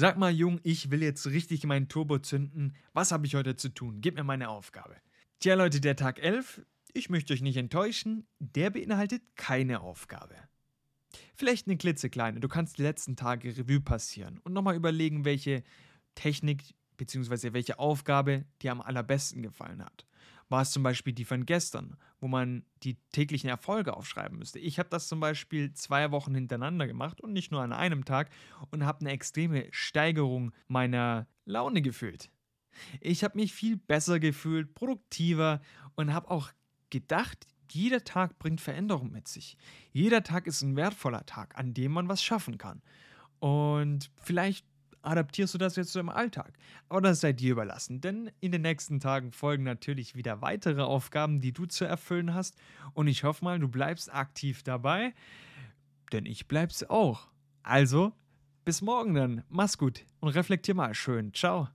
Sag mal, Jung, ich will jetzt richtig meinen Turbo zünden. Was habe ich heute zu tun? Gib mir meine Aufgabe. Tja, Leute, der Tag 11, ich möchte euch nicht enttäuschen, der beinhaltet keine Aufgabe. Vielleicht eine klitzekleine. Du kannst die letzten Tage Revue passieren und nochmal überlegen, welche Technik bzw. welche Aufgabe dir am allerbesten gefallen hat. War es zum Beispiel die von gestern, wo man die täglichen Erfolge aufschreiben müsste? Ich habe das zum Beispiel zwei Wochen hintereinander gemacht und nicht nur an einem Tag und habe eine extreme Steigerung meiner Laune gefühlt. Ich habe mich viel besser gefühlt, produktiver und habe auch gedacht, jeder Tag bringt Veränderung mit sich. Jeder Tag ist ein wertvoller Tag, an dem man was schaffen kann. Und vielleicht adaptierst du das jetzt so im Alltag. Aber das sei dir überlassen, denn in den nächsten Tagen folgen natürlich wieder weitere Aufgaben, die du zu erfüllen hast. Und ich hoffe mal, du bleibst aktiv dabei, denn ich bleib's auch. Also, bis morgen dann. Mach's gut und reflektier mal schön. Ciao.